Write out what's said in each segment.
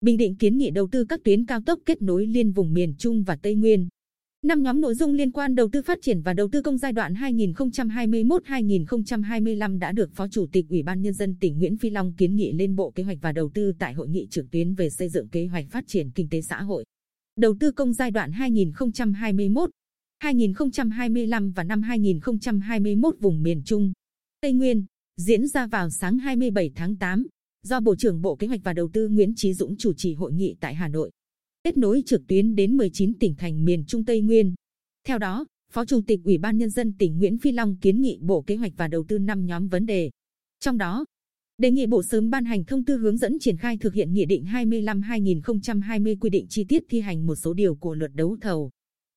Bình Định kiến nghị đầu tư các tuyến cao tốc kết nối liên vùng miền Trung và Tây Nguyên. Năm nhóm nội dung liên quan đầu tư phát triển và đầu tư công giai đoạn 2021-2025 đã được Phó Chủ tịch Ủy ban Nhân dân tỉnh Nguyễn Phi Long kiến nghị lên Bộ Kế hoạch và Đầu tư tại Hội nghị trực tuyến về xây dựng kế hoạch phát triển kinh tế xã hội. Đầu tư công giai đoạn 2021 2025 và năm 2021 vùng miền Trung, Tây Nguyên, diễn ra vào sáng 27 tháng 8, do Bộ trưởng Bộ Kế hoạch và Đầu tư Nguyễn Chí Dũng chủ trì hội nghị tại Hà Nội. Kết nối trực tuyến đến 19 tỉnh thành miền Trung Tây Nguyên. Theo đó, Phó Chủ tịch Ủy ban Nhân dân tỉnh Nguyễn Phi Long kiến nghị Bộ Kế hoạch và Đầu tư 5 nhóm vấn đề. Trong đó, đề nghị Bộ sớm ban hành thông tư hướng dẫn triển khai thực hiện Nghị định 25-2020 quy định chi tiết thi hành một số điều của luật đấu thầu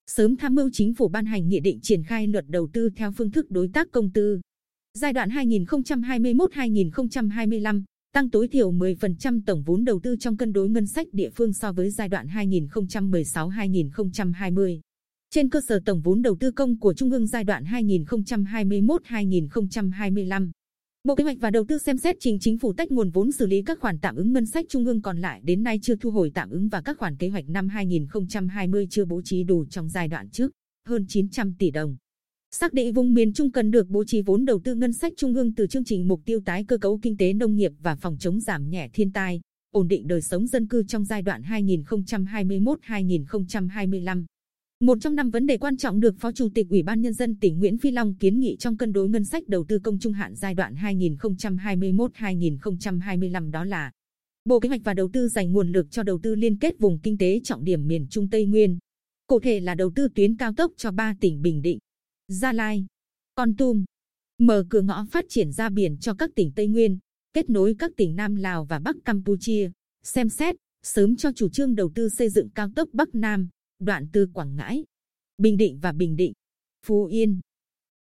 sớm tham mưu chính phủ ban hành nghị định triển khai luật đầu tư theo phương thức đối tác công tư. Giai đoạn 2021-2025, tăng tối thiểu 10% tổng vốn đầu tư trong cân đối ngân sách địa phương so với giai đoạn 2016-2020. Trên cơ sở tổng vốn đầu tư công của Trung ương giai đoạn 2021-2025, Bộ Kế hoạch và Đầu tư xem xét trình chính phủ tách nguồn vốn xử lý các khoản tạm ứng ngân sách trung ương còn lại đến nay chưa thu hồi tạm ứng và các khoản kế hoạch năm 2020 chưa bố trí đủ trong giai đoạn trước, hơn 900 tỷ đồng. Xác định vùng miền Trung cần được bố trí vốn đầu tư ngân sách trung ương từ chương trình mục tiêu tái cơ cấu kinh tế nông nghiệp và phòng chống giảm nhẹ thiên tai, ổn định đời sống dân cư trong giai đoạn 2021-2025. Một trong năm vấn đề quan trọng được Phó Chủ tịch Ủy ban Nhân dân tỉnh Nguyễn Phi Long kiến nghị trong cân đối ngân sách đầu tư công trung hạn giai đoạn 2021-2025 đó là Bộ Kế hoạch và Đầu tư dành nguồn lực cho đầu tư liên kết vùng kinh tế trọng điểm miền Trung Tây Nguyên. Cụ thể là đầu tư tuyến cao tốc cho 3 tỉnh Bình Định, Gia Lai, Con Tum, mở cửa ngõ phát triển ra biển cho các tỉnh Tây Nguyên, kết nối các tỉnh Nam Lào và Bắc Campuchia, xem xét, sớm cho chủ trương đầu tư xây dựng cao tốc Bắc Nam, đoạn từ Quảng Ngãi, Bình Định và Bình Định, Phú Yên,